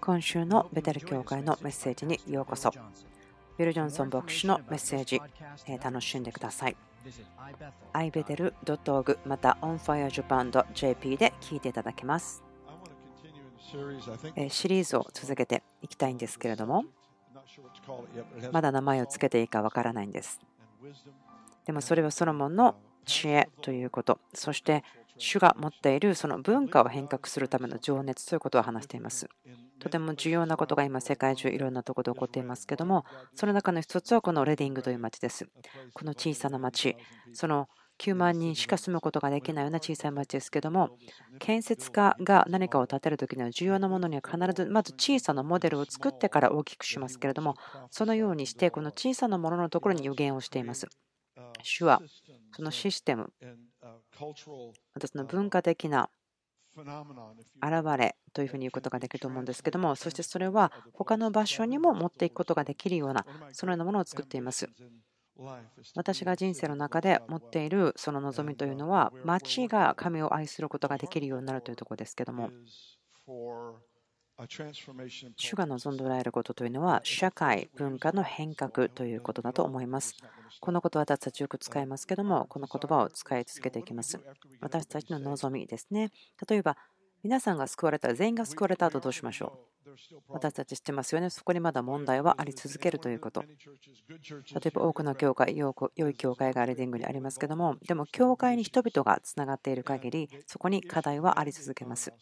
今週のベテル教会のメッセージにようこそ。ビル・ジョンソン牧師のメッセージ、え楽しんでください。ibetel.org また onfirejapan.jp で聞いていただけます。シリーズを続けていきたいんですけれども、まだ名前を付けていいかわからないんです。でもそれはソロモンの知恵ということ、そして主が持っているその文化を変革するための情熱ということを話しています。とても重要なことが今、世界中いろんなところで起こっていますけれども、その中の一つはこのレディングという町です。この小さな町、その9万人しか住むことができないような小さい町ですけれども、建設家が何かを建てるときには重要なものには必ずまず小さなモデルを作ってから大きくしますけれども、そのようにしてこの小さなもののところに予言をしています。主はそのシステム、私の文化的な現れというふうに言うことができると思うんですけども、そしてそれは他の場所にも持っていくことができるような、そのようなものを作っています。私が人生の中で持っているその望みというのは、町が神を愛することができるようになるというところですけども、主が望んでおられることというのは、社会、文化の変革ということだと思います。このことは私たちよく使いますけども、この言葉を使い続けていきます。私たちの望みですね。例えば、皆さんが救われたら全員が救われた後どうしましょう？私たち知ってますよね。そこにまだ問題はあり続けるということ。例えば多くの教会、良い教会がレディングにありますけども、でも教会に人々がつながっている限り、そこに課題はあり続けます。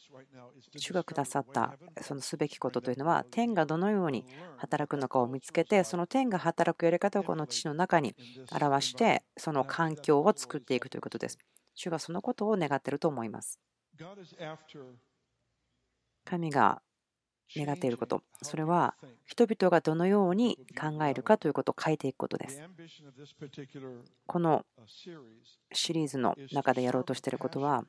主がくださったそのすべきことというのは、天がどのように働くのかを見つけて、その天が働くやり方をこの地の中に表して、その環境を作っていくということです。主がそのことを願っていると思います。神が願っていること、それは人々がどのように考えるかということを変えていくことです。このシリーズの中でやろうとしていることは、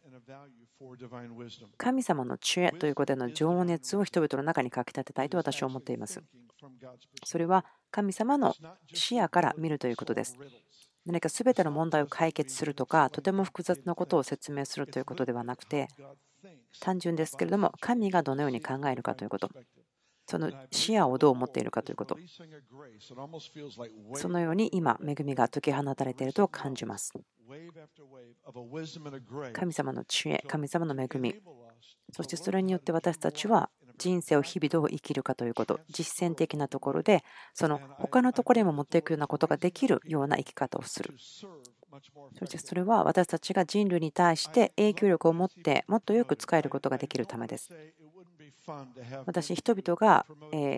神様の知恵ということへの情熱を人々の中にかきたてたいと私は思っています。それは神様の視野から見るということです。何か全ての問題を解決するとか、とても複雑なことを説明するということではなくて、単純ですけれども、神がどのように考えるかということ、その視野をどう思っているかということ、そのように今、恵みが解き放たれていると感じます。神様の知恵、神様の恵み、そしてそれによって私たちは人生を日々どう生きるかということ、実践的なところで、その他のところにも持っていくようなことができるような生き方をする。そしてそれは私たちが人類に対して影響力を持ってもっとよく使えることができるためです。私、人々が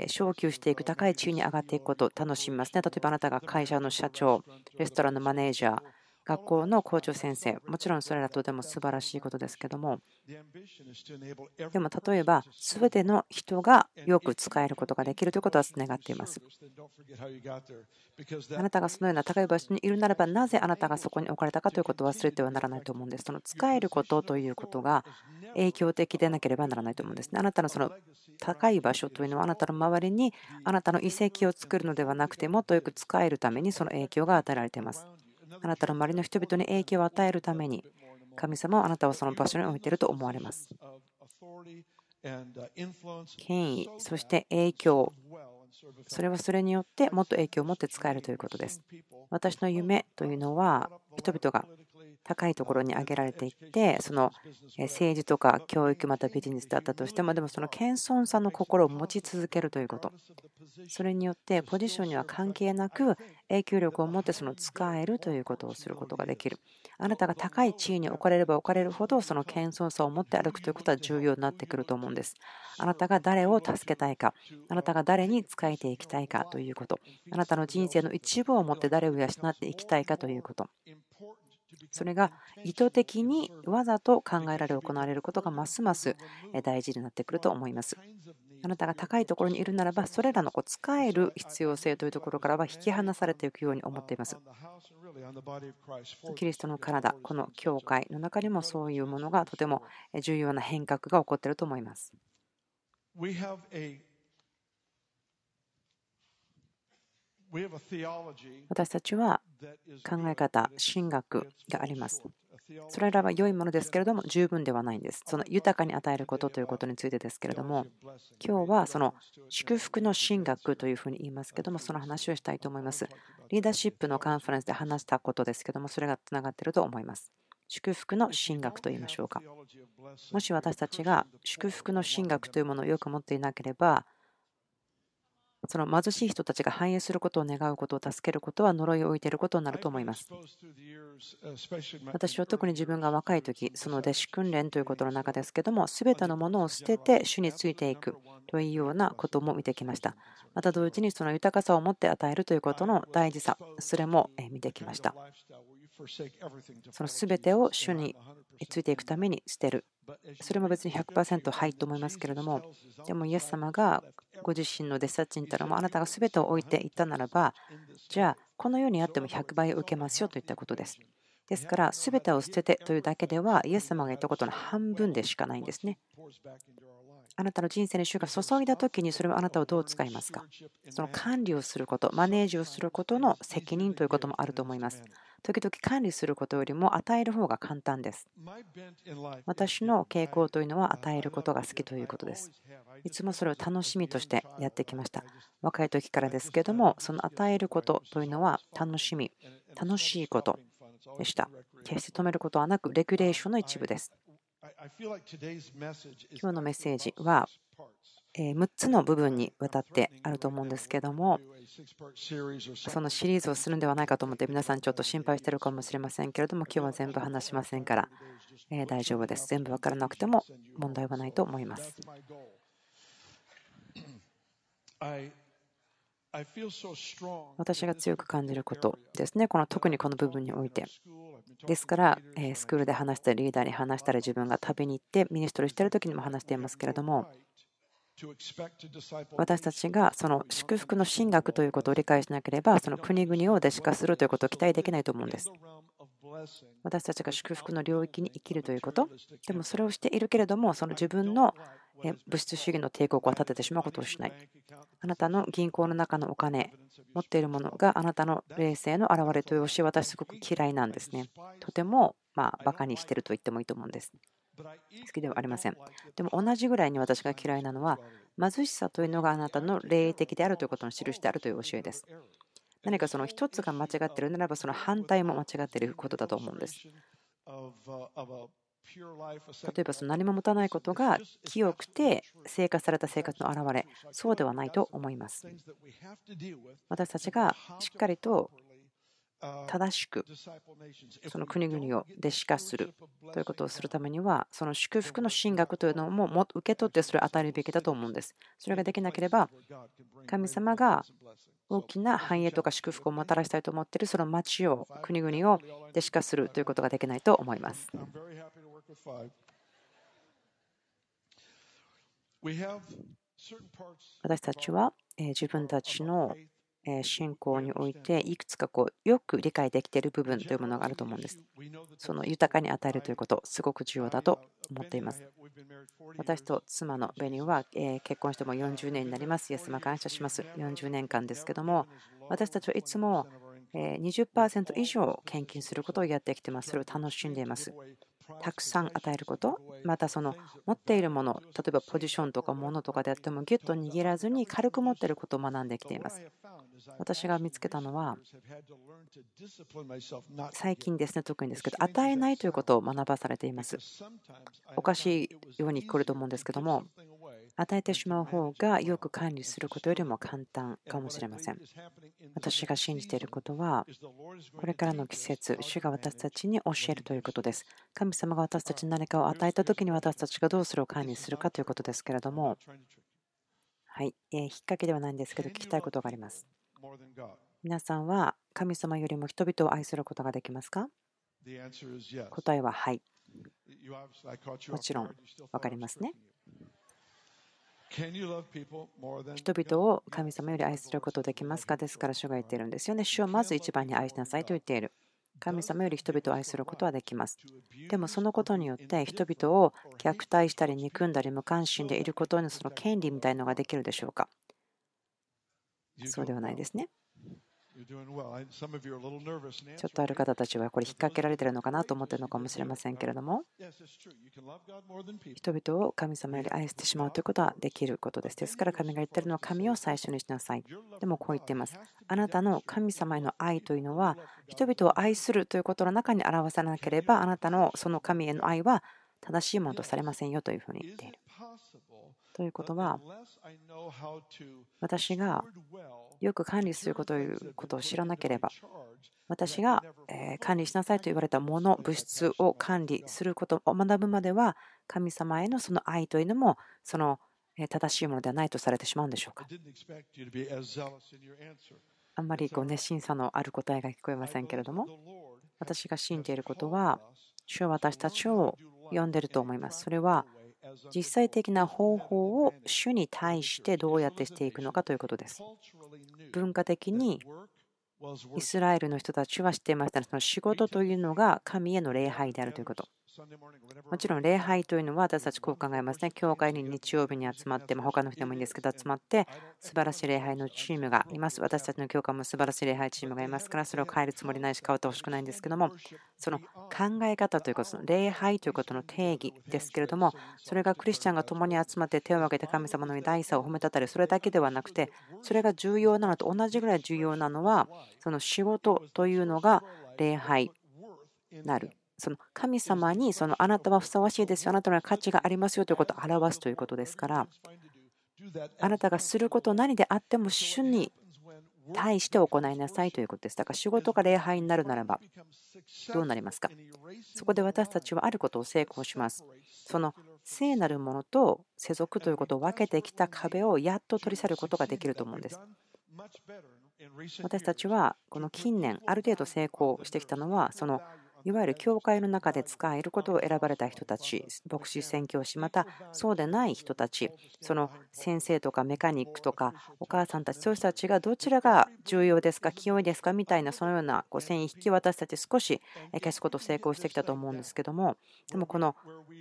昇級していく高い地位に上がっていくことを楽しみますね。例えばあなたが会社の社長、レストランのマネージャー、学校の校長先生、もちろんそれらとても素晴らしいことですけども、でも例えば、すべての人がよく使えることができるということは願っています。あなたがそのような高い場所にいるならば、なぜあなたがそこに置かれたかということを忘れてはならないと思うんです。その使えることということが影響的でなければならないと思うんですね。あなたのその高い場所というのは、あなたの周りにあなたの遺跡を作るのではなくて、もっとよく使えるためにその影響が与えられています。あなたの周りの人々に影響を与えるために、神様はあなたをその場所に置いていると思われます。権威、そして影響、それはそれによってもっと影響を持って使えるということです。私の夢というのは、人々が高いところに上げられていってその政治とか教育またビジネスだったとしてもでもその謙遜さの心を持ち続けるということ。それによってポジションには関係なく影響力を持ってその使えるということをすることができる。あなたが高い地位に置かれれば置かれるほどその謙遜さを持って歩くということは重要になってくると思うんです。あなたが誰を助けたいかあなたが誰に仕えていきたいかということ。あなたの人生の一部を持って誰を養っていきたいかということ。それが意図的にわざと考えられ行われることがますます大事になってくると思います。あなたが高いところにいるならば、それらの使える必要性というところからは引き離されていくように思っています。キリストの体、この教会の中にもそういうものがとても重要な変革が起こっていると思います。私たちは考え方、神学があります。それらは良いものですけれども十分ではないんです。その豊かに与えることということについてですけれども、今日はその祝福の神学というふうに言いますけども、その話をしたいと思います。リーダーシップのカンファレンスで話したことですけども、それがつながっていると思います。祝福の神学と言いましょうか。もし私たちが祝福の神学というものをよく持っていなければ、その貧しい人たちが繁栄することを願うことを助けることは呪いを置いていることになると思います。私は特に自分が若い時、その弟子訓練ということの中ですけども、すべてのものを捨てて主についていくというようなことも見てきました。また同時にその豊かさを持って与えるということの大事さ、それも見てきました。その全てを主についていくために捨てる。それも別に100%はいと思いますけれども、でもイエス様がご自身の弟子たちにたら、もあなたが全てを置いていったならば、じゃあ、この世にあっても100倍受けますよといったことです。ですから、全てを捨ててというだけでは、イエス様が言ったことの半分でしかないんですね。あなたの人生に主が注いだ時にそれはあなたをどう使いますか？その管理をすること、マネージをすることの責任ということもあると思います。時々管理することよりも与える方が簡単です。私の傾向というのは与えることが好きということです。いつもそれを楽しみとしてやってきました。若い時からですけども、その与えることというのは楽しみ、楽しいことでした。決して止めることはなく、レギュレーションの一部です。今日のメッセージは6つの部分にわたってあると思うんですけどもそのシリーズをするんではないかと思って皆さんちょっと心配してるかもしれませんけれども今日は全部話しませんから大丈夫です。全部分からなくても問題はないと思います。私が強く感じることですね。この特にこの部分においてですから、スクールで話したり、リーダーに話したり、自分が旅に行ってミニストリーしている時にも話していますけれども、私たちがその祝福の神学ということを理解しなければ、その国々を弟子化するということを期待できないと思うんです。私たちが祝福の領域に生きるということ、でもそれをしているけれども、その自分の物質主義の帝国を立ててしまうことをしない。あなたの銀行の中のお金、持っているものがあなたの霊性の表れという教え、私すごく嫌いなんですね。とてもまあバカにしてると言ってもいいと思うんです。好きではありません。でも同じぐらいに私が嫌いなのは、貧しさというのがあなたの霊的であるということの印であるという教えです。何かその一つが間違ってるならば、その反対も間違っていることだと思うんです。例えばその何も持たないことが清くて生活された生活の表れ、そうではないと思います。私たちがしっかりと正しくその国々を弟子化するということをするためには、その祝福の神学というのも受け取ってそれを与えるべきだと思うんです。それができなければ、神様が大きな繁栄とか祝福をもたらしたいと思っているその町を、国々を弟子化するということができないと思います。私たちは自分たちの信仰においていくつかこうよく理解できている部分というものがあると思うんです。その豊かに与えるということ、すごく重要だと思っています。私と妻のベニューは結婚しても40年になります。イエス様感謝します。40年間ですけども、私たちはいつも20%以上献金することをやってきています。それを楽しんでいます。たくさん与えること、またその持っているもの、例えばポジションとか物とかであってもギュッと握らずに軽く持っていることを学んできています。私が見つけたのは、最近ですね、特にですけど、与えないということを学ばされています。おかしいように聞こえると思うんですけども、与えてしまう方がよく管理することよりも簡単かもしれません。私が信じていることは、これからの季節、主が私たちに教えるということです。神様が私たちに何かを与えたときに私たちがどうそれを管理するかということですけれども、はい、えー、引っ掛けではないんですけど、聞きたいことがあります。皆さんは神様よりも人々を愛することができますか？答えははい。もちろん分かりますね。人々を神様より愛することできますか？ですから主が言っているんですよね。主をまず一番に愛しなさいと言っている。神様より人々を愛することはできます。でもそのことによって人々を虐待したり憎んだり無関心でいることのその権利みたいのができるでしょうか？そうではないですね。ちょっとある方たちはこれ引っ掛けられてるのかなと思ってるのかもしれませんけれども。人々を神様より愛してしまうということはできることです。ですから神が言ってるのは神を最初にしなさい。でもこう言っています。あなたの神様への愛というのは人々を愛するということの中に表さなければあなたのその神への愛は正しいものとされませんよというふうに言っているということは私がよく管理することということを知らなければ私が管理しなさいと言われたもの物質を管理することを学ぶまでは神様へのその愛というのもその正しいものではないとされてしまうんでしょうか。あんまりこう熱心さのある答えが聞こえませんけれども私が信じていることは主は私たちを呼んでいると思います。それは実際的な方法を主に対してどうやってしていくのかということです。文化的にイスラエルの人たちは知っていましたその仕事というのが神への礼拝であるということ。もちろん礼拝というのは私たちこう考えますね。教会に日曜日に集まって、ま他の人でもいいんですけど、集まって素晴らしい礼拝のチームがいます。私たちの教会も素晴らしい礼拝チームがいますから、それを変えるつもりないし、変わってほしくないんですけども、その考え方ということ、礼拝ということの定義ですけれども、それがクリスチャンが共に集まって手を挙げて神様の偉大さを褒めたたり、それだけではなくて、それが重要なのと同じぐらい重要なのは、その仕事というのが礼拝なる。その神様にそのあなたはふさわしいですよ、あなたの価値がありますよということを表すということですから、あなたがすること何であっても主に対して行いなさいということです。だから仕事が礼拝になるならばどうなりますか？そこで私たちはあることを成功します。その聖なるものと世俗ということを分けてきた壁をやっと取り去ることができると思うんです。私たちはこの近年ある程度成功してきたのはそのいわゆる教会の中で使えることを選ばれた人たち、牧師宣教師、またそうでない人たち、その先生とかメカニックとかお母さんたち、そういう人たちがどちらが重要ですか、清いですかみたいな、そのようなこう線引き、私たち少し消すことを成功してきたと思うんですけども、でもこの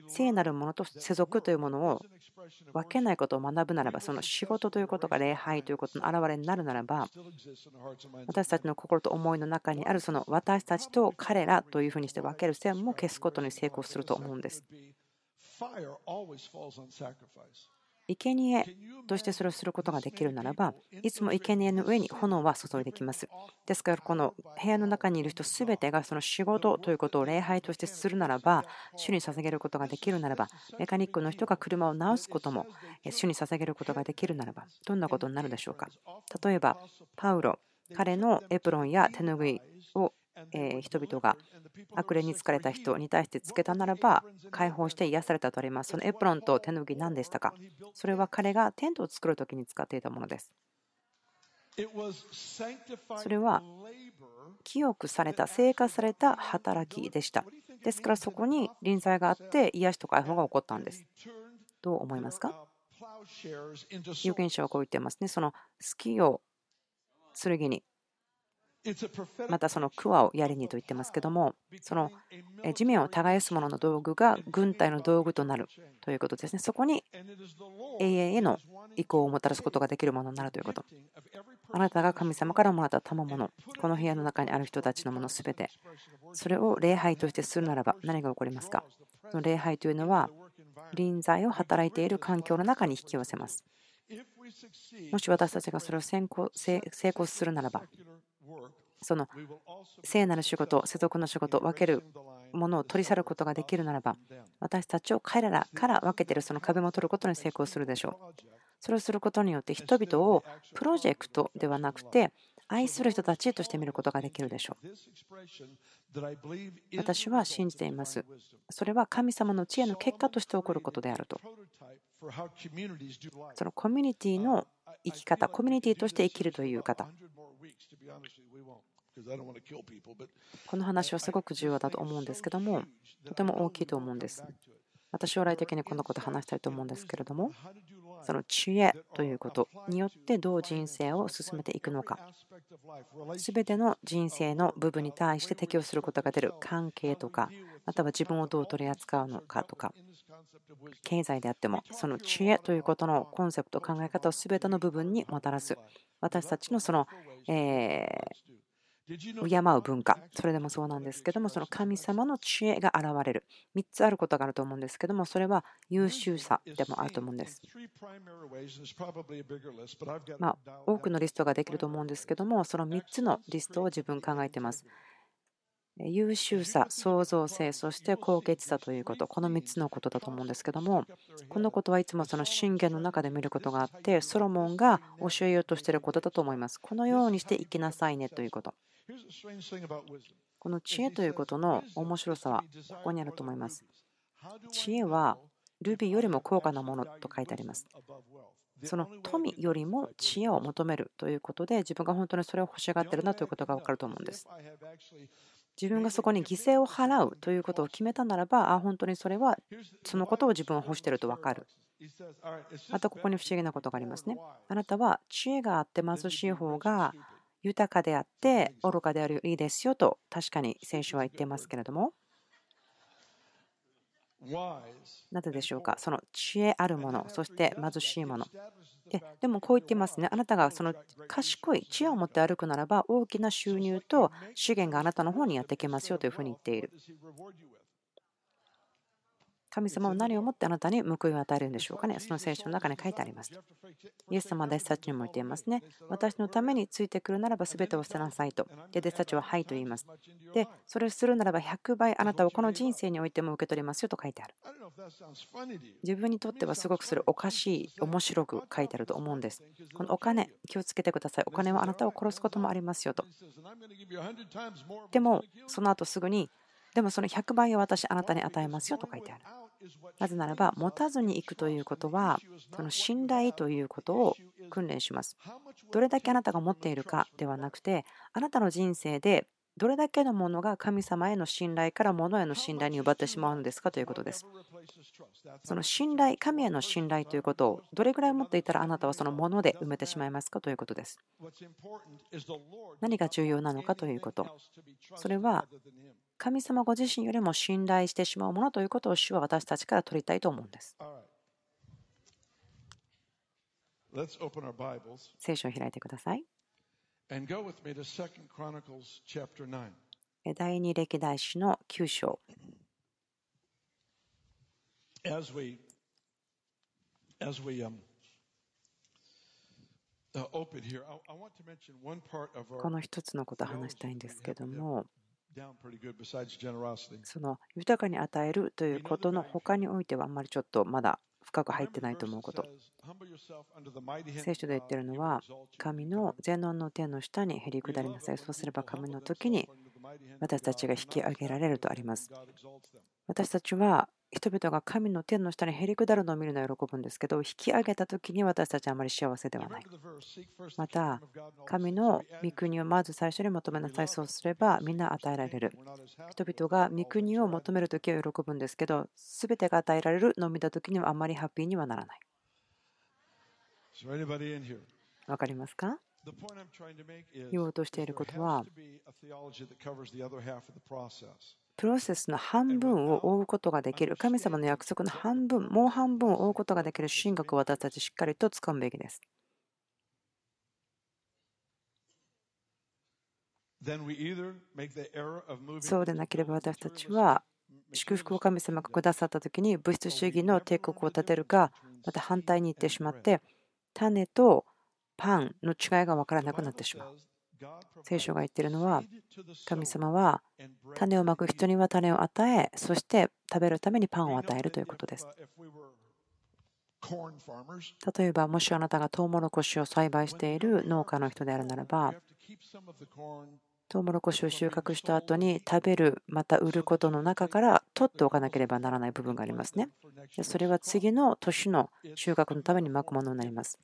聖なるものと世俗というものを分けないことを学ぶならば、その仕事ということが礼拝ということの表れになるならば、私たちの心と思いの中にあるその私たちと彼らというふうにして分ける線も消すことに成功すると思うんです。生贄としてそれをすることができるならば、いつも生贄の上に炎は注いできます。ですから、この部屋の中にいる人すべてがその仕事ということを礼拝としてするならば、主に捧げることができるならば、メカニックの人が車を直すことも主に捧げることができるならば、どんなことになるでしょうか。例えば、パウロ、彼のエプロンや手ぬぐいを人々が悪霊に疲れた人に対してつけたならば解放して癒されたとあります。そのエプロンと手ぬぐい何でしたか？それは彼がテントを作るときに使っていたものです。それは清くされた、生活された働きでした。ですからそこに臨在があって癒しと解放が起こったんです。どう思いますか？有権者はこう言ってますね。その好きを剣にまたそのクワをやりにと言ってますけどもその地面を耕すものの道具が軍隊の道具となるということですね。そこに永遠への意向をもたらすことができるものになるということ。あなたが神様からもらった賜物。この部屋の中にある人たちのものすべて。それを礼拝としてするならば何が起こりますか？その礼拝というのは臨在を働いている環境の中に引き寄せます。もし私たちがそれを成功するならばその聖なる仕事、世俗の仕事、分けるものを取り去ることができるならば、私たちを彼らから分けているその壁も取ることに成功するでしょう。それをすることによって人々をプロジェクトではなくて愛する人たちとして見ることができるでしょう。私は信じています。それは神様の知恵の結果として起こることであると。そのコミュニティの生き方、コミュニティとして生きるという方。この話はすごく重要だと思うんですけども、とても大きいと思うんです。また将来的にこのこと話したいと思うんですけれども、その知恵ということによってどう人生を進めていくのか、すべての人生の部分に対して適応することが出る関係とか、または自分をどう取り扱うのかとか、経済であっても、その知恵ということのコンセプト、考え方をすべての部分にもたらす。私たちのそのえ敬う文化、それでもそうなんですけども、その神様の知恵が現れる。3つあることがあると思うんですけども、それは優秀さでもあると思うんです。まあ、多くのリストができると思うんですけども、その3つのリストを自分考えています。優秀さ、創造性、そして高潔さということ、この3つのことだと思うんですけども、このことはいつもその信玄の中で見ることがあって、ソロモンが教えようとしていることだと思います。このようにして生きなさいねということ。この知恵ということの面白さはここにあると思います。知恵はルビーよりも高価なものと書いてあります。その富よりも知恵を求めるということで自分が本当にそれを欲しがってるなということが分かると思うんです。自分がそこに犠牲を払うということを決めたならば、あ本当にそれはそのことを自分は欲していると分かる。またここに不思議なことがありますね。あなたは知恵があって貧しい方が豊かであって愚かであるいいですよと確かに聖書は言っていますけれども。なぜでしょうか？その知恵あるもの、そして貧しいもの。ででもこう言っていますね。あなたがその賢い知恵を持って歩くならば大きな収入と資源があなたの方にやってきますよというふうに言っている。神様は何をもってあなたに報いを与えるんでしょうかね。その聖書の中に書いてあります。イエス様は弟子たちにも言っていますね。私のためについてくるならば全てを捨てなさいと。で、弟子たちははいと言います。で、それをするならば100倍あなたをこの人生においても受け取りますよと書いてある。自分にとってはすごくそれおかしい、面白く書いてあると思うんです。このお金、気をつけてください。お金はあなたを殺すこともありますよと。でも、その後すぐに、でもその100倍を私あなたに与えますよと書いてある。なぜならば、持たずに行くということは、その信頼ということを訓練します。どれだけあなたが持っているかではなくて、あなたの人生でどれだけのものが神様への信頼から物への信頼に奪ってしまうのですかということです。その信頼、神への信頼ということをどれぐらい持っていたらあなたはそのもので埋めてしまいますかということです。何が重要なのかということ。それは神様ご自身よりも信頼してしまうものということを主は私たちから取りたいと思うんです。聖書を開いてください。第二歴代史の9章。この一つのことを話したいんですけども、その豊かに与えるということの他においてはあんまりちょっとまだ深く入ってないと思うこと。聖書で言ってるのは、神の全能の手の下にへり下りなさい。そうすれば神の時に私たちが引き上げられるとあります。私たちは人々が神の天の下にへり下るのを見るのを喜ぶんですけど、引き上げた時に私たちはあまり幸せではない。また、神の御国をまず最初に求めなさい。そうすればみんな与えられる。人々が御国を求める時は喜ぶんですけど、全てが与えられるのを見た時にはあまりハッピーにはならない。わかりますか？言おうとしていることは、プロセスの半分を追うことができる、神様の約束の半分、もう半分を追うことができる神学を私たちしっかりと使うべきです。そうでなければ私たちは祝福を神様がくださった時に物質主義の帝国を立てるかまた反対に行ってしまって種とパンの違いが分からなくなってしまう。聖書が言っているのは神様は種をまく人には種を与えそして食べるためにパンを与えるということです。例えばもしあなたがトウモロコシを栽培している農家の人であるならばトウモロコシを収穫した後に食べるまた売ることの中から取っておかなければならない部分がありますね。それは次の年の収穫のためにまくものになります。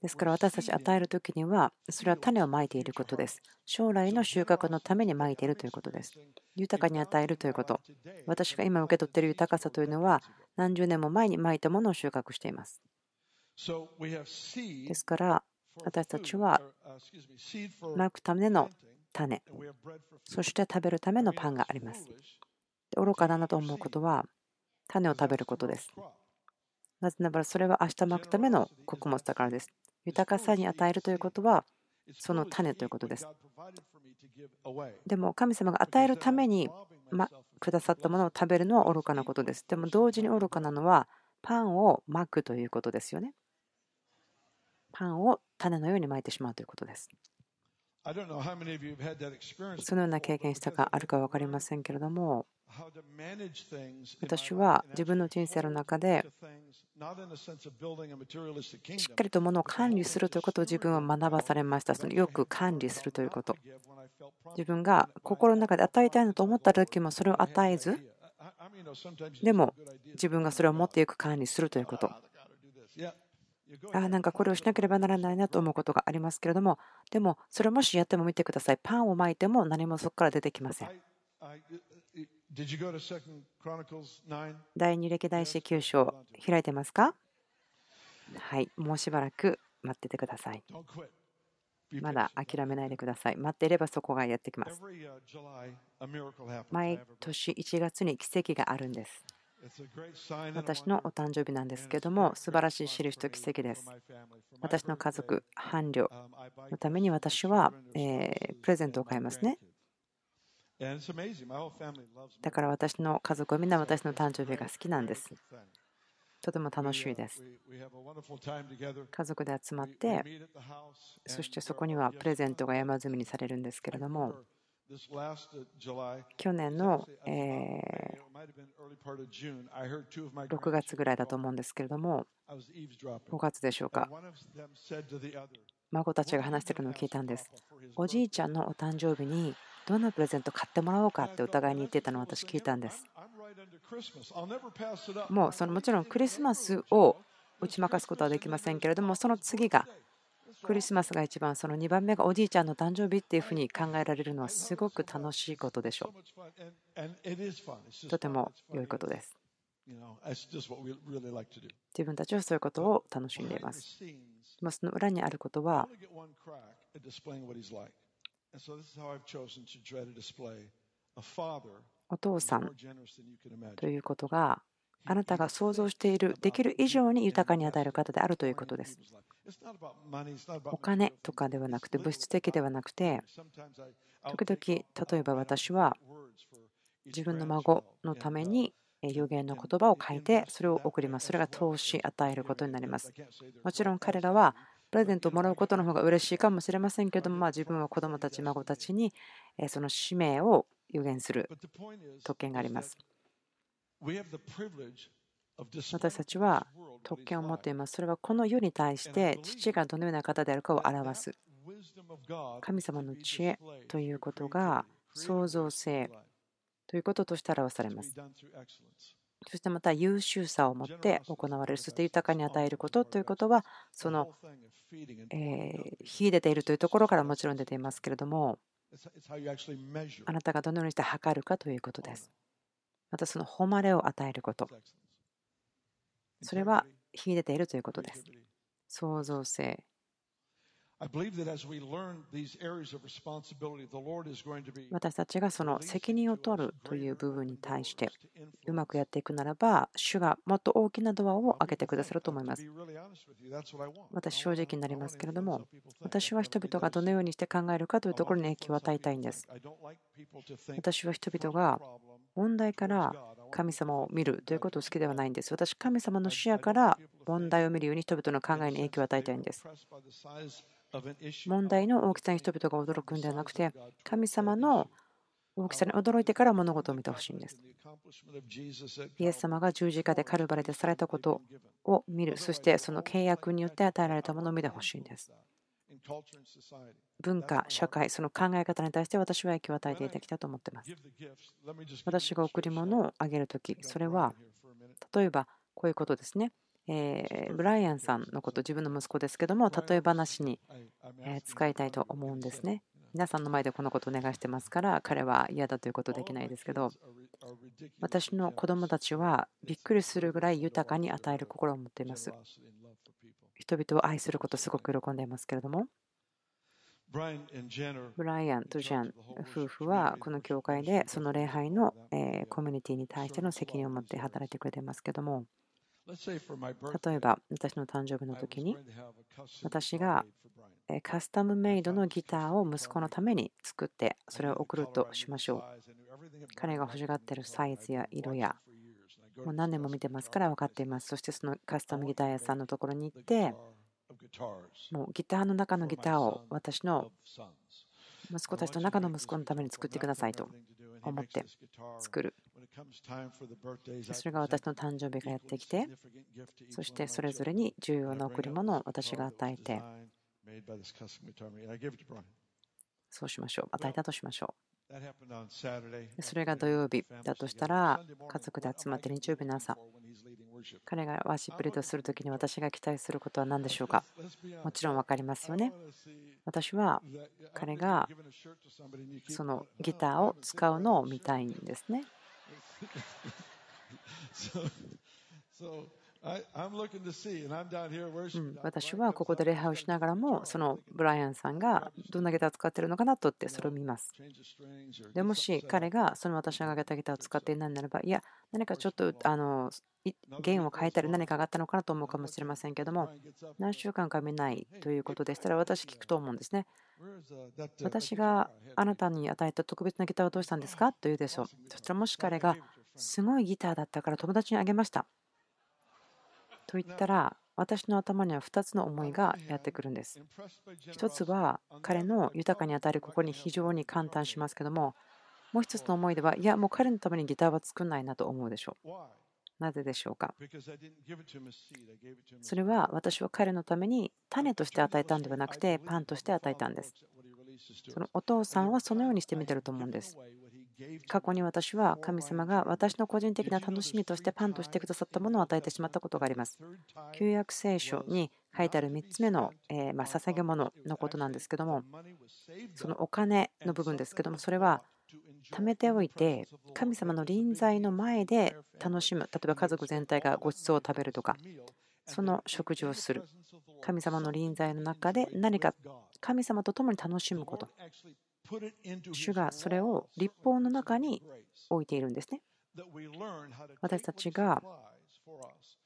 ですから私たち与える時にはそれは種をまいていることです。将来の収穫のためにまいているということです。豊かに与えるということ。私が今受け取っている豊かさというのは何十年も前にまいたものを収穫しています。ですから私たちはまくための種、そして食べるためのパンがあります。愚かだなと思うことは種を食べることです。なぜならそれは明日まくための穀物だからです。豊かさに与えるということはその種ということです。でも神様が与えるために、ま、くださったものを食べるのは愚かなことです。でも同時に愚かなのはパンをまくということですよね。パンを種のようにまいてしまうということです。そのような経験したかあるか分かりませんけれども、私は自分の人生の中でしっかりとものを管理するということを自分は学ばされました。そのよく管理するということ。自分が心の中で与えたいなと思った時もそれを与えず、でも自分がそれを持っていく管理するということ。あなんかこれをしなければならないなと思うことがありますけれども、でもそれもしやっても見てください。パンを巻いても何もそこから出てきません。第二歴代史9章開いてますか？はい、もうしばらく待っててください。まだ諦めないでください。待っていればそこがやってきます。毎年1月に奇跡があるんです。私のお誕生日なんですけども、素晴らしい印と奇跡です。私の家族、伴侶のために私は、えプレゼントを買いますね。だから私の家族はみんな私の誕生日が好きなんです。とても楽しいです。家族で集まって、そしてそこにはプレゼントが山積みにされるんですけれども、去年の、え6月ぐらいだと思うんですけれども、5月でしょうか、孫たちが話しているのを聞いたんです。おじいちゃんのお誕生日にどんなプレゼント買ってもらおうかってお互いに言ってたのを私聞いたんです。もうそのもちろんクリスマスを打ち負かすことはできませんけれども、その次がクリスマスが一番、その2番目がおじいちゃんの誕生日っていうふうに考えられるのはすごく楽しいことでしょう。とても良いことです。自分たちはそういうことを楽しんでいます。その裏にあることは、お父さんということがあなたが想像している、できる以上に豊かに与える方であるということです。お金とかではなくて、物質的ではなくて、時々、例えば私は自分の孫のために予言の言葉を書いて、それを送ります。それが投資、与えることになります。もちろん彼らはプレゼントをもらうことの方が嬉しいかもしれませんけども、まあ、自分は子どもたち、孫たちにその使命を予言する特権があります。私たちは特権を持っています。それはこの世に対して父がどのような方であるかを表す。神様の知恵ということが創造性ということとして表されます。そしてまた優秀さを持って行われる、そして豊かに与えることということは、その、え秀でているというところからもちろん出ていますけれども、あなたがどのようにして測るかということです。またその誉れを与えること。それは秀でているということです。創造性。私たちがその責任を取るという部分に対してうまくやっていくならば、主がもっと大きなドアを開けてくださると思います。私、正直になりますけれども、私は人々がどのようにして考えるかというところに影響を与えたいんです。私は人々が問題から神様を見るということを好きではないんです。私、神様の視野から問題を見るように人々の考えに影響を与えたいんです。問題の大きさに人々が驚くんではなくて、神様の大きさに驚いてから物事を見てほしいんです。イエス様が十字架でカルバレでされたことを見る、そしてその契約によって与えられたものを見てほしいんです。文化、社会、その考え方に対して私は影響を与えていただきたいと思っています。私が贈り物をあげるとき、それは例えばこういうことですね。えブライアンさんのこと、自分の息子ですけども、例え話に使いたいと思うんですね。皆さんの前でこのことをお願いしてますから、彼は嫌だということできないですけど、私の子供たちはびっくりするぐらい豊かに与える心を持っています。人々を愛することすごく喜んでいますけれども、ブライアンとジャン夫婦はこの教会でその礼拝のコミュニティに対しての責任を持って働いてくれていますけども、例えば私の誕生日の時に私がカスタムメイドのギターを息子のために作ってそれを送るとしましょう。彼が欲しがっているサイズや色やもう何年も見てますから分かっています。そしてそのカスタムギター屋さんのところに行ってもうギターの中のギターを私の息子たちの中の息子のために作ってくださいと思って作る。それが私の誕生日がやってきて、そしてそれぞれに重要な贈り物を私が与えて、そうしましょう。与えたとしましょう。それが土曜日だとしたら、家族で集まって日曜日の朝、彼がワーシップリードするときに私が期待することは何でしょうかもちろん分かりますよね。私は彼がそのギターを使うのを見たいんですね。so, so 私はここで礼拝をしながらも、そのブライアンさんがどんなギターを使っているのかなとってそれを見ます。でもし彼がその私が挙げたギターを使っていないならば、いや、何かちょっとあの弦を変えたり何かがあったのかなと思うかもしれませんけども、何週間か見ないということでしたら、私聞くと思うんですね。私があなたに与えた特別なギターはどうしたんですか？と言うでしょう。そしたらもし彼がすごいギターだったから友達にあげました。と言ったら私の頭には2つの思いがやってくるんです。1つは彼の豊かに当たるここに非常に簡単しますけどももう1つの思いではいやもう彼のためにギターは作んないなと思うでしょう。なぜでしょうか？それは私は彼のために種として与えたんではなくてパンとして与えたんです。そのお父さんはそのようにして見てると思うんです。過去に私は神様が私の個人的な楽しみとしてパンとしてくださったものを与えてしまったことがあります。旧約聖書に書いてある3つ目の、えま捧げ物のことなんですけども、そのお金の部分ですけども、それは貯めておいて、神様の臨在の前で楽しむ、例えば家族全体がごちそうを食べるとか、その食事をする、神様の臨在の中で何か神様と共に楽しむこと。主がそれを立法の中に置いているんですね。私たちが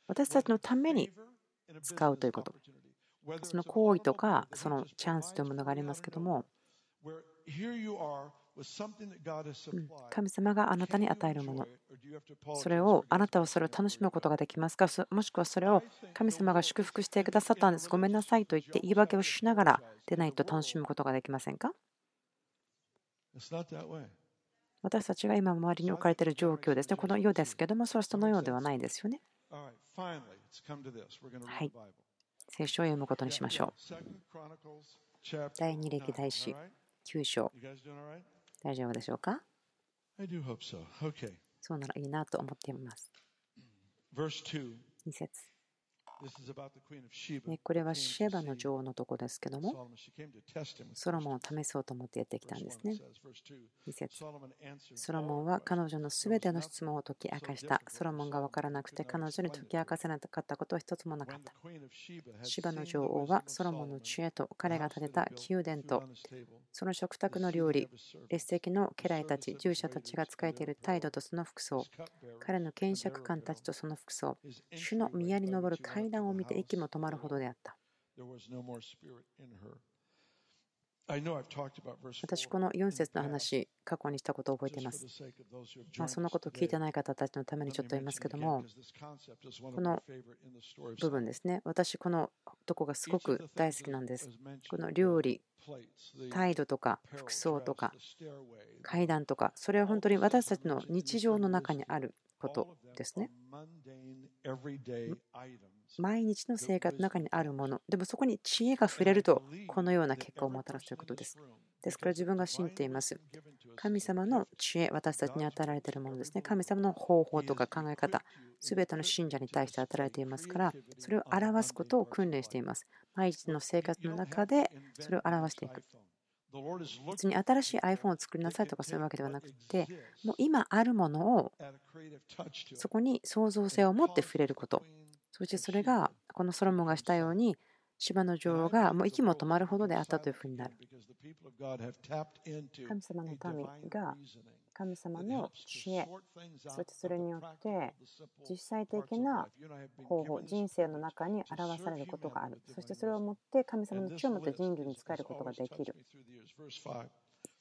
私たちのために使うということ。その行為とかそのチャンスというものがありますけども、神様があなたに与えるもの、それをあなたはそれを楽しむことができますか？もしくはそれを神様が祝福してくださったんです、ごめんなさいと言って言い訳をしながらでないと楽しむことができませんか？私たちが今周りに置かれている状況ですね。この世ですけども、それはそのようではないですよね。はい。聖書を読むことにしましょう。第2歴代史9章。大丈夫でしょうか？そうならいいなと思っています。2節これはシェバの女王のとこですけども、ソロモンを試そうと思ってやってきたんですね。2節ソロモンは彼女のすべての質問を解き明かした。ソロモンが分からなくて彼女に解き明かせなかったことは一つもなかった。シバの女王はソロモンの知恵と彼が建てた宮殿とその食卓の料理、列席の家来たち、従者たちが仕えている態度とその服装、彼の検釈官たちとその服装、主の宮に登る階段を見て息も止まるほどであった。私、この4節の話、過去にしたことを覚えています。まあ、そのことを聞いてない方たちのためにちょっと言いますけども、この部分ですね、私、このとこがすごく大好きなんです。この料理、態度とか服装とか階段とか、それは本当に私たちの日常の中にあることですね。毎日の生活の中にあるもの、でもそこに知恵が触れると、このような結果をもたらすということです。ですから自分が信じています。神様の知恵、私たちに与えられているものですね。神様の方法とか考え方、すべての信者に対して与えられていますから、それを表すことを訓練しています。毎日の生活の中でそれを表していく。別に新しい iPhone を作りなさいとかそういうわけではなくて、もう今あるものをそこに創造性を持って触れること。そしてそれがこのソロモンがしたように芝の女王がもう息も止まるほどであったというふうになる。神様の民が神様の知恵、そしてそれによって実際的な方法、人生の中に表されることがある。そしてそれをもって神様の知を持って人類に使えることができる。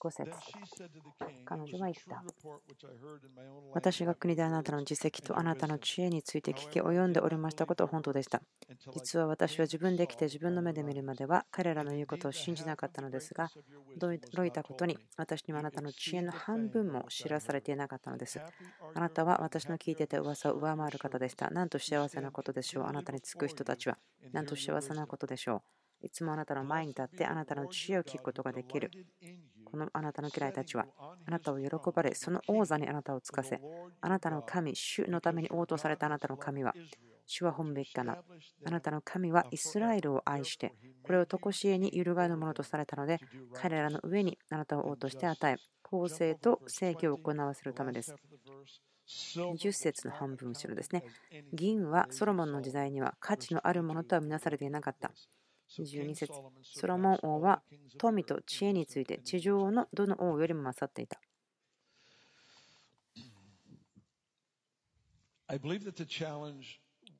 5節彼女は言った。私が国であなたの実績とあなたの知恵について聞き及んでおりましたことは本当でした。実は私は自分で来て自分の目で見るまでは彼らの言うことを信じなかったのですが、驚いたことに私にはあなたの知恵の半分も知らされていなかったのです。あなたは私の聞いていた噂を上回る方でした。なんと幸せなことでしょう。あなたにつく人たちは。なんと幸せなことでしょう。いつもあなたの前に立ってあなたの知恵を聞くことができる。このあなたの嫌いたちは、あなたを喜ばれ、その王座にあなたをつかせ、あなたの神、主のために応答されたあなたの神は、主は本べきかな。あなたの神はイスラエルを愛して、これを常しえに揺るがぬものとされたので、彼らの上にあなたを王として与え、公正と正義を行わせるためです。20節の半分後ろですね。銀はソロモンの時代には価値のあるものとは見なされていなかった。22節。ソロモン王は富と知恵について地上のどの王よりも勝っていた。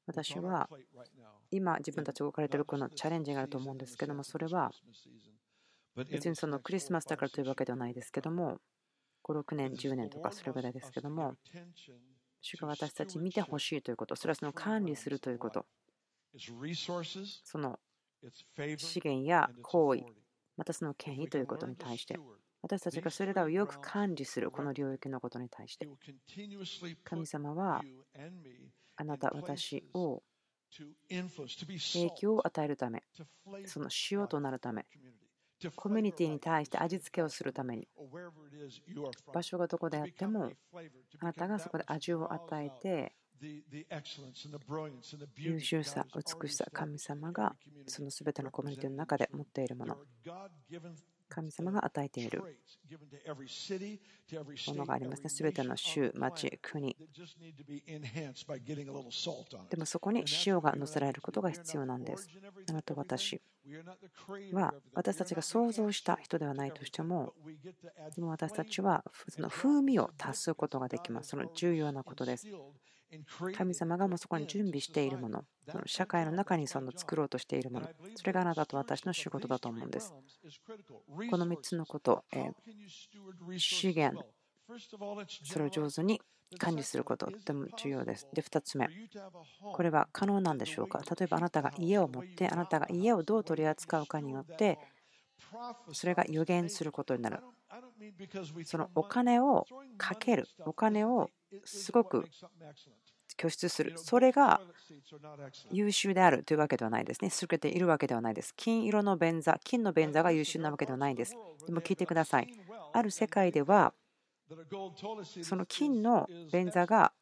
私は今自分たちが置かれているこのチャレンジがあると思うんですけどもそれは別にそのクリスマスだからというわけではないですけども56年10年とかそれぐらいですけども主が私たち見てほしいということそれはその管理するということ。その資源や行為、またその権威ということに対して、私たちがそれらをよく管理するこの領域のことに対して、神様はあなた、私を影響を与えるため、その塩となるため、コミュニティに対して味付けをするために、場所がどこであっても、あなたがそこで味を与えて、優秀さ、美しさ、神様がその全てのコミュニティの中で持っているもの。神様が与えているものがありますね。すべての州、町、国。でもそこに塩が乗せられることが必要なんです。あなた、私は私たちが想像した人ではないとしても、でも私たちはその風味を足すことができます。その重要なことです。神様がもうそこに準備しているもの、社会の中にその作ろうとしているもの、それがあなたと私の仕事だと思うんです。この3つのこと、え資源、それを上手に管理すること、とても重要です。で、2つ目、これは可能なんでしょうか例えばあなたが家を持って、あなたが家をどう取り扱うかによって、それが予言することになる。そのお金をかける、お金をすごく拠出する、それが優秀であるというわけではないですね。優れているわけではないです。金色の便座、金の便座が優秀なわけではないです。でも聞いてください。ある世界では、その金の便座が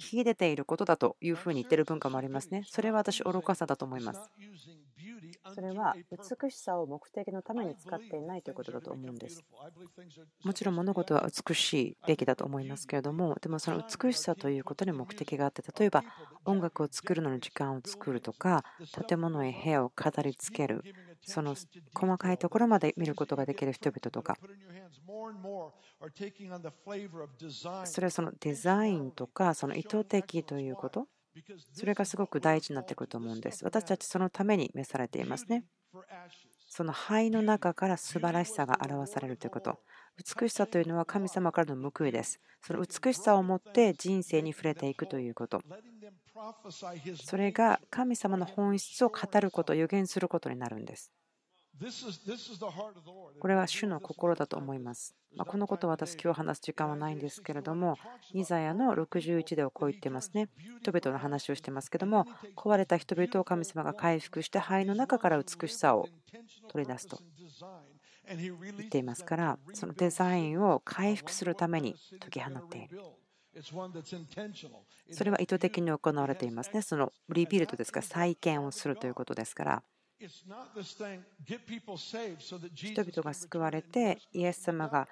秀でていることだというふうに言っている文化もありますね。それは私、愚かさだと思います。それは美しさを目的のために使っていないということだと思うんです。もちろん物事は美しいべきだと思いますけれども、でもその美しさということに目的があって、例えば音楽を作るのに時間を作るとか、建物へ部屋を飾りつける、その細かいところまで見ることができる人々とか、それはそのデザインとか、その意図的ということ、それがすごく大事になってくると思うんです。私たちそのために召されていますね。その灰の中から素晴らしさが表されるということ。美しさというのは神様からの報いです。その美しさを持って人生に触れていくということ。それが神様の本質を語ること、予言することになるんです。これは主の心だと思います。まこのことを私、今日話す時間はないんですけれども、イザヤの61ではこう言ってますね。人々の話をしてますけども、壊れた人々を神様が回復して、灰の中から美しさを取り出すと言っていますから、そのデザインを回復するために解き放っている。それは意図的に行われていますね。そのリビルドですから、再建をするということですから。人々が救われて、イエス様が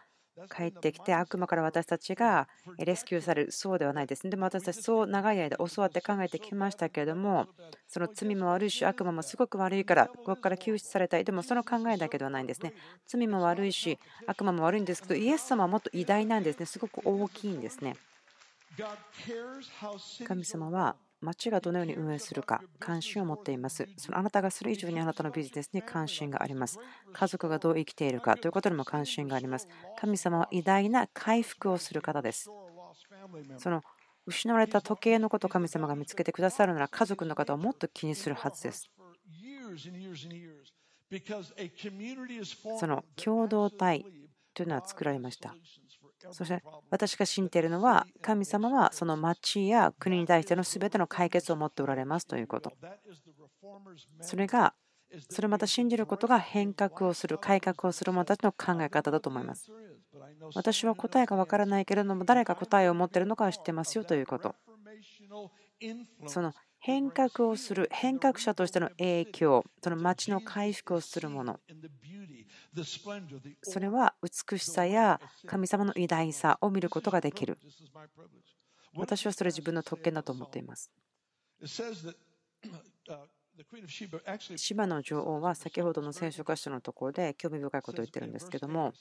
帰ってきて悪魔から私たちがレスキューされる。そうではないです。でも私たちそう長い間教わって考えてきましたけれどもその罪も悪いし悪魔もすごく悪いからここから救出されたい。でもその考えだけではないんですね。罪も悪いし悪魔も悪いんですけどイエス様はもっと偉大なんですね。すごく大きいんですね。神様は町がどのように運営するか関心を持っています。そのあなたがする以上にあなたのビジネスに関心があります。家族がどう生きているかということにも関心があります。神様は偉大な回復をする方です。その失われた時計のことを神様が見つけてくださるなら家族の方をもっと気にするはずです。その共同体というのは作られました。そして私が信じているのは神様はその町や国に対しての全ての解決を持っておられますということ。それがそれまた信じることが変革をする改革をする者たちの考え方だと思います。私は答えがわからないけれども誰が答えを持っているのかは知ってますよということ。その変革をする変革者としての影響その町の回復をするもの。それは美しさや神様の偉大さを見ることができる。私はそれ自分の特権だと思っています。シバの女王は先ほどの聖書箇所のところで興味深いことを言ってるんですけども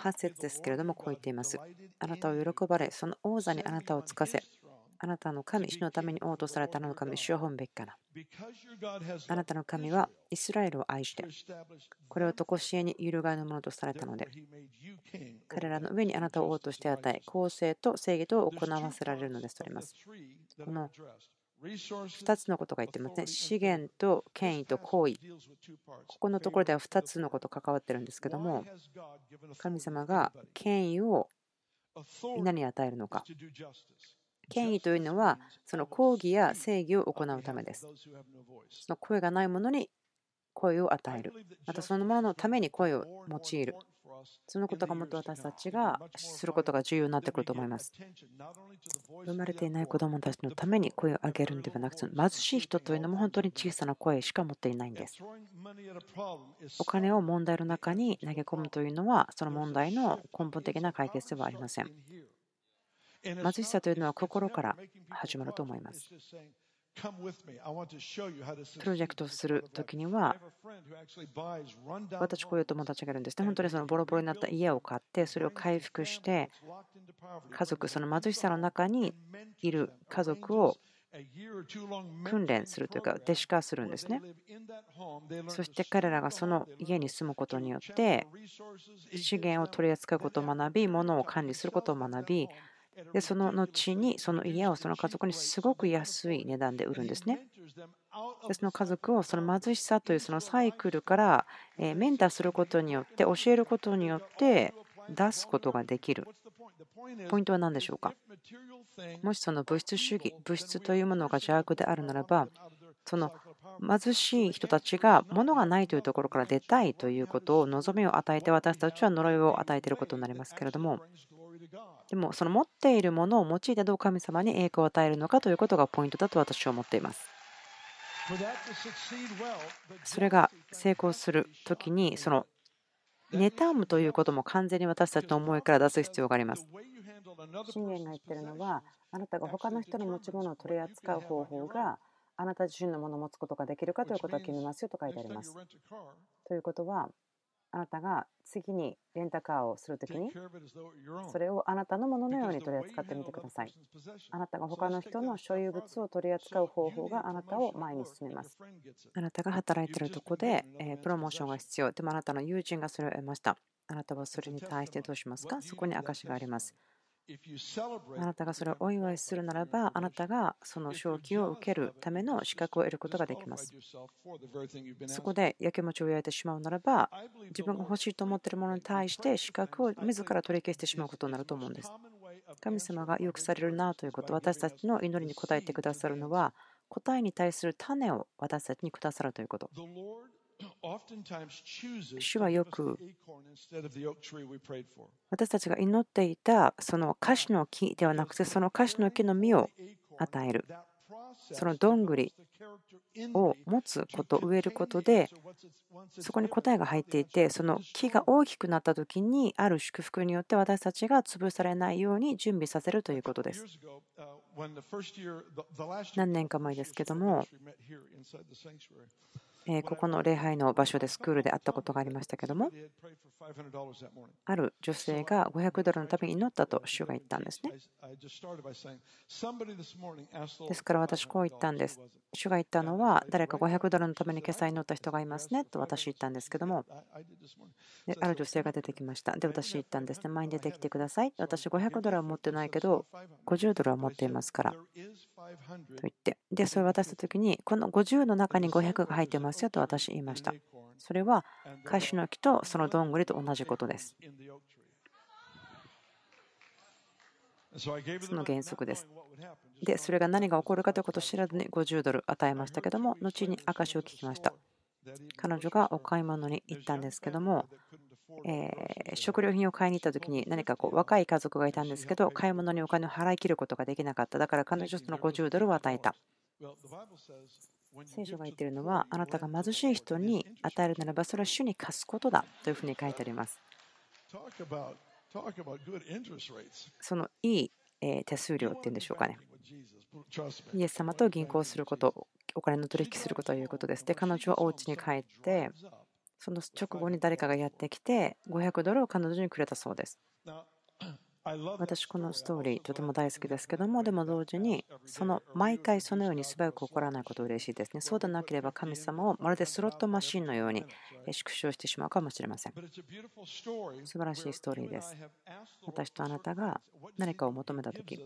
8節ですけれどもこう言っていますあなたを喜ばれその王座にあなたをつかせあなたの神、主のために応答されたあの神、主を本べきから。あなたの神はイスラエルを愛して、これを常しえに揺るがぬものとされたので、彼らの上にあなたを王として与え、公正と正義と行わせられるのですとあります。この2つのことが言ってますね。資源と権威と行為。ここのところでは2つのこと関わってるんですけども、神様が権威を皆に与えるのか。権威というのはその抗議や正義を行うためです。その声がないものに声を与える。またそのもののために声を用いる。そのことがもっと私たちがすることが重要になってくると思います。生まれていない子どもたちのために声を上げるのではなくて、貧しい人というのも本当に小さな声しか持っていないんです。お金を問題の中に投げ込むというのは、その問題の根本的な解決ではありません。貧しさというのは心から始まると思います。プロジェクトをするときには、私、こういう友達がいるんですね。本当にそのボロボロになった家を買って、それを回復して、家族、その貧しさの中にいる家族を訓練するというか、弟子化するんですね。そして彼らがその家に住むことによって、資源を取り扱うことを学び、物を管理することを学び、でその後にその家をその家族にすごく安い値段で売るんですね。でその家族をその貧しさというそのサイクルからメンターすることによって教えることによって出すことができる。ポイントは何でしょうか？もしその物質主義、物質というものが邪悪であるならば、その貧しい人たちが物がないというところから出たいということを望みを与えて私たちは呪いを与えていることになりますけれどもでもその持っているものを用いてどう神様に栄光を与えるのかということがポイントだと私は思っています。それが成功する時にその妬むということも完全に私たちの思いから出す必要があります。信玄が言ってるのはあなたが他の人の持ち物を取り扱う方法があなた自身のものを持つことができるかということを決めますよと書いてあります。ということはあなたが次にレンタカーをするときに、それをあなたのもののように取り扱ってみてください。あなたが他の人の所有物を取り扱う方法があなたを前に進めます。あなたが働いているところで、えプロモーションが必要。でもあなたの友人がそれを得ました。あなたはそれに対してどうしますか？そこに証があります。あなたがそれをお祝いするならば、あなたがその正気を受けるための資格を得ることができます。そこでやきもちを焼いてしまうならば、自分が欲しいと思っているものに対して資格を自ら取り消してしまうことになると思うんです。神様がよくされるなということ、私たちの祈りに応えてくださるのは、答えに対する種を私たちにくださるということ。主はよく私たちが祈っていたその歌詞の木ではなくてその歌詞の木の実を与える。そのどんぐりを持つこと植えることでそこに答えが入っていてその木が大きくなった時にある祝福によって私たちが潰されないように準備させるということです。何年か前ですけどもここの礼拝の場所でスクールで会ったことがありましたけどもある女性が500ドルのために祈ったと主が言ったんですね。ですから私こう言ったんです。主が言ったのは誰か500ドルのために今朝祈った人がいますねと私言ったんですけどもである女性が出てきました。で私言ったんですね。前に出てきてください。私500ドルは持ってないけど50ドルは持っていますから。と言ってでそれを渡した時にこの50の中に500が入ってますよと私言いました。それはカシの木とそのどんぐりと同じことです。その原則です。で、それが何が起こるかということを知らずに50ドル与えましたけども、後に証を聞きました。彼女がお買い物に行ったんですけども、え食料品を買いに行った時に何かこう若い家族がいたんですけど買い物にお金を払い切ることができなかっただから彼女その50ドルを与えた聖書が言っているのは、あなたが貧しい人に与えるならば、それは主に貸すことだというふうに書いてあります。そのいい手数料っていうんでしょうかね。イエス様と銀行すること、お金の取引することということです。で、彼女はお家に帰って、その直後に誰かがやってきて、500ドルを彼女にくれたそうです。私このストーリーとても大好きですけどもでも同時にその毎回そのように素早く起こらないこと嬉しいですね。そうでなければ神様をまるでスロットマシンのように縮小してしまうかもしれません。素晴らしいストーリーです。私とあなたが何かを求めた時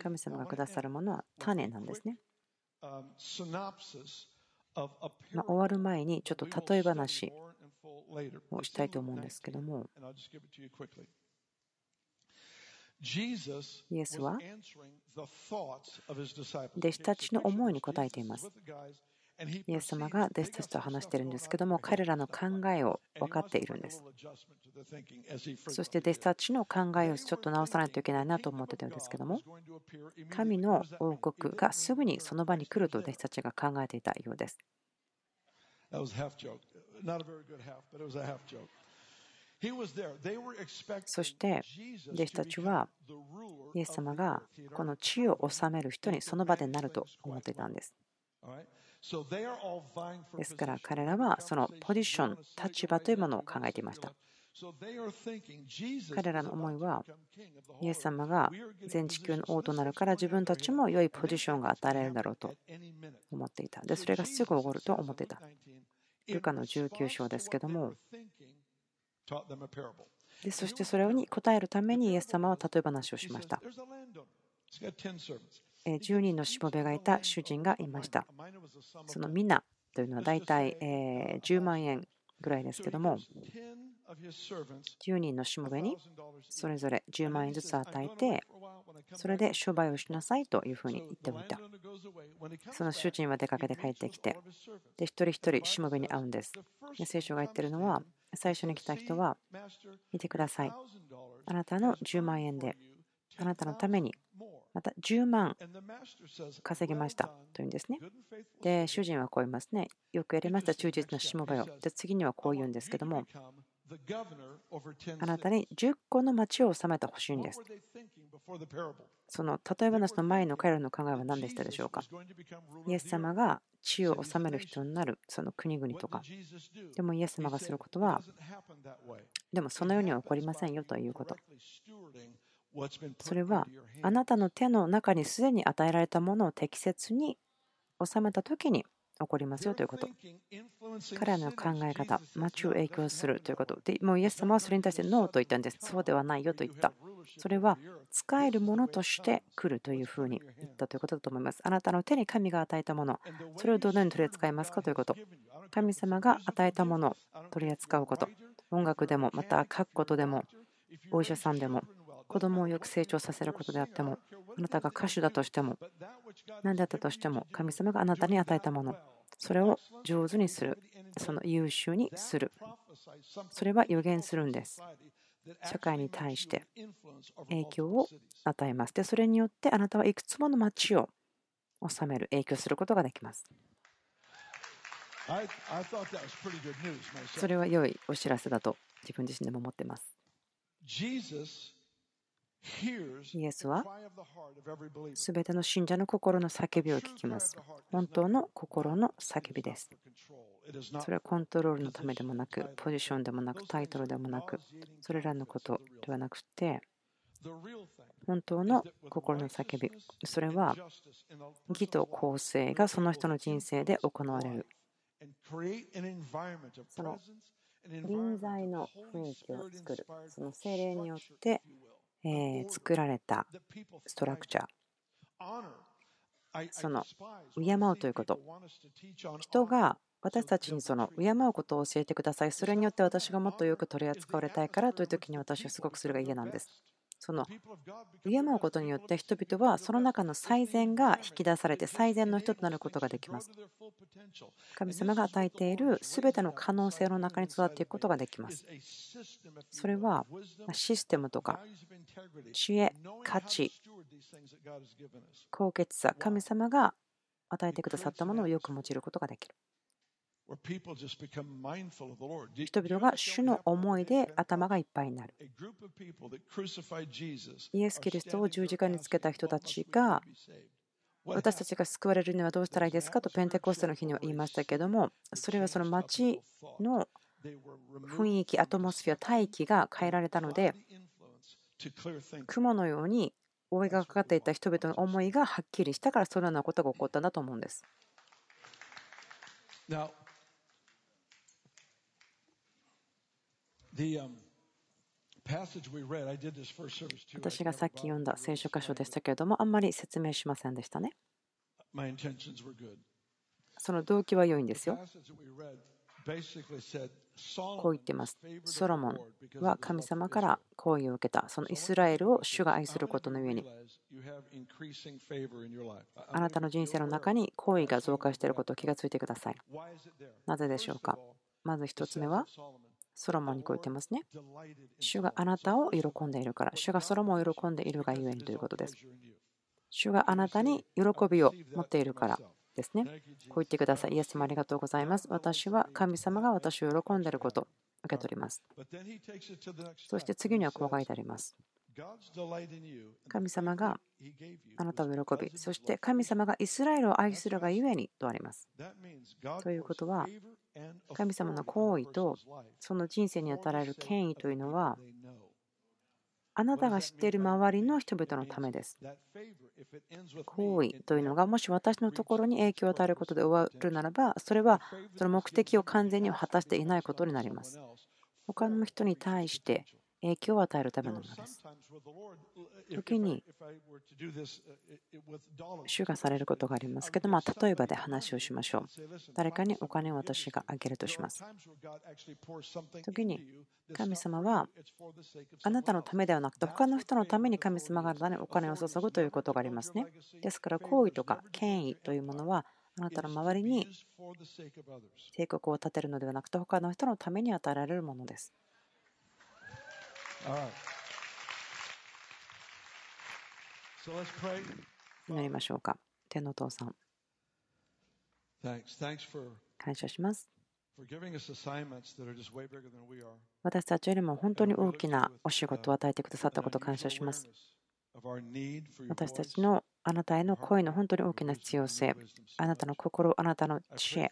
神様がくださるものは種なんですねま終わる前にちょっと例え話をしたいと思うんですけども。イエスは弟子たちの思いに応えています。イエス様が弟子たちと話しているんですけども、彼らの考えを分かっているんです。そして弟子たちの考えをちょっと直さないといけないなと思ってたんですけども、神の王国がすぐにその場に来ると弟子たちが考えていたようです。そして弟子たちはイエス様がこの地を治める人にその場でなると思っていたんです。ですから彼らはそのポジション、立場というものを考えていました。彼らの思いは、イエス様が全地球の王となるから自分たちも良いポジションが与えられるだろうと思っていた。で、それがすぐ起こると思っていた。ルカの19章ですけども、でそしてそれに答えるためにイエス様は例え話をしました。10人のしもべがいた主人がいました。その皆というのは大体10万円ぐらいですけども、10人のしもべにそれぞれ10万円ずつ与えて、それで商売をしなさいというふうに言っておいた。その主人は出かけて帰ってきて、一人一人しもべに会うんです。聖書が言ってるのは、最初に来た人は、見てください。あなたの10万円で、あなたのために、また10万稼ぎましたというんですね。で、主人はこう言いますね。よくやりました、忠実なしもべよ。で、次にはこう言うんですけども、あなたに10個の町を治めてほしいんです。その例え話の前の彼らの考えは何でしたでしょうか？イエス様が地を治める人になるその国々とか。でもイエス様がすることは、でもそのようには起こりませんよということ。それはあなたの手の中にすでに与えられたものを適切に収めた時に起こりますよということ。彼らの考え方、街を影響するということ。で、もうイエス様はそれに対してノーと言ったんです。そうではないよと言った。それは使えるものとして来るというふうに言ったということだと思います。あなたの手に神が与えたもの、それをどのように取り扱いますかということ。神様が与えたものを取り扱うこと。音楽でも、また書くことでも、お医者さんでも、子供をよく成長させることであっても、あなたが歌手だとしても、何だったとしても、神様があなたに与えたもの、それを上手にする、その優秀にする。それは予言するんです。社会に対して影響を与えます。で、それによってあなたはいくつもの町を収める、影響することができます。それは良いお知らせだと自分自身でも思っています。イエスはすべての信者の心の叫びを聞きます。本当の心の叫びです。それはコントロールのためでもなく、ポジションでもなく、タイトルでもなく、それらのことではなくて、本当の心の叫び、それは義と公正がその人の人生で行われる。その臨在の雰囲気を作る、その精霊によってえ作られたストラクチャー。その敬うということ。人が私たちにその敬うことを教えてください。それによって私がもっとよく取り扱われたいからという時に私はすごくそれが嫌なんです。その敬うことによって人々はその中の最善が引き出されて最善の人となることができます。神様が与えている全ての可能性の中に育っていくことができます。それはシステムとか知恵、価値、高潔さ、神様が与えてくださったものをよく用いることができる。人々が主の思いで頭がいっぱいになる。イエス・キリストを十字架につけた人たちが私たちが救われるにはどうしたらいいですかとペンテコステの日には言いましたけどもそれはその町の雰囲気、アトモスフィア、大気が変えられたので雲のように覆いがかかっていた人々の思いがはっきりしたからそのようなことが起こったんだと思うんです。私がさっき読んだ聖書箇所でしたけれども、あんまり説明しませんでしたね。その動機は良いんですよ。こう言ってます。ソロモンは神様から好意を受けた。そのイスラエルを主が愛することの上に。あなたの人生の中に好意が増加していることを気がついてください。なぜでしょうか？まず1つ目は、ソロモンにこう言ってますね。主があなたを喜んでいるから、主がソロモンを喜んでいるがゆえにということです。主があなたに喜びを持っているからですね。こう言ってください。イエス様ありがとうございます。私は神様が私を喜んでいることを受け取ります。そして次にはこう書いてあります。神様があなたを喜び、そして神様がイスラエルを愛するがゆえにとあります。ということは、神様の行為とその人生に与えられる権威というのは、あなたが知っている周りの人々のためです。行為というのがもし私のところに影響を与えることで終わるならば、それはその目的を完全には果たしていないことになります。他の人に対して影響を与えるためのものです。時に主がされることがありますけど、まあ、例えばで話をしましょう。誰かにお金を私があげるとします。時に神様はあなたのためではなくて他の人のために神様があなたにお金を注ぐということがありますね。ですから行為とか権威というものはあなたの周りに帝国を建てるのではなくて他の人のために与えられるものです。祈りましょうか。天の父さん。感謝します。私たちよりも本当に大きなお仕事を与えてくださったことを感謝します。私たちのあなたへの恋の本当に大きな必要性、あなたの心、あなたの知恵、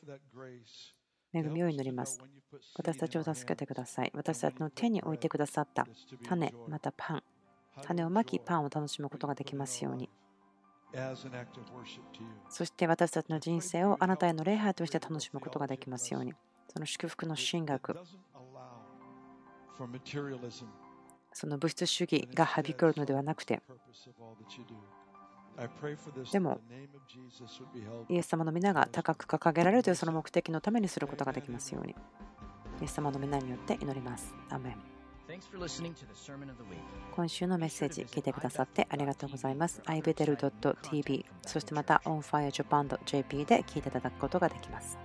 恵みを祈ります。私たちを助けてください。私たちの手に置いてくださった種、またパン、種をまきパンを楽しむことができますように。そして私たちの人生をあなたへの礼拝として楽しむことができますように。その祝福の神学、その物質主義がはびこるのではなくて、でも、イエス様の皆が高く掲げられるというその目的のためにすることができますように。イエス様の皆によって祈ります。アメン今週のメッセージ聞いてくださってありがとうございます。ibetel.tv そしてまた onfirejapan.jp で聞いていただくことができます。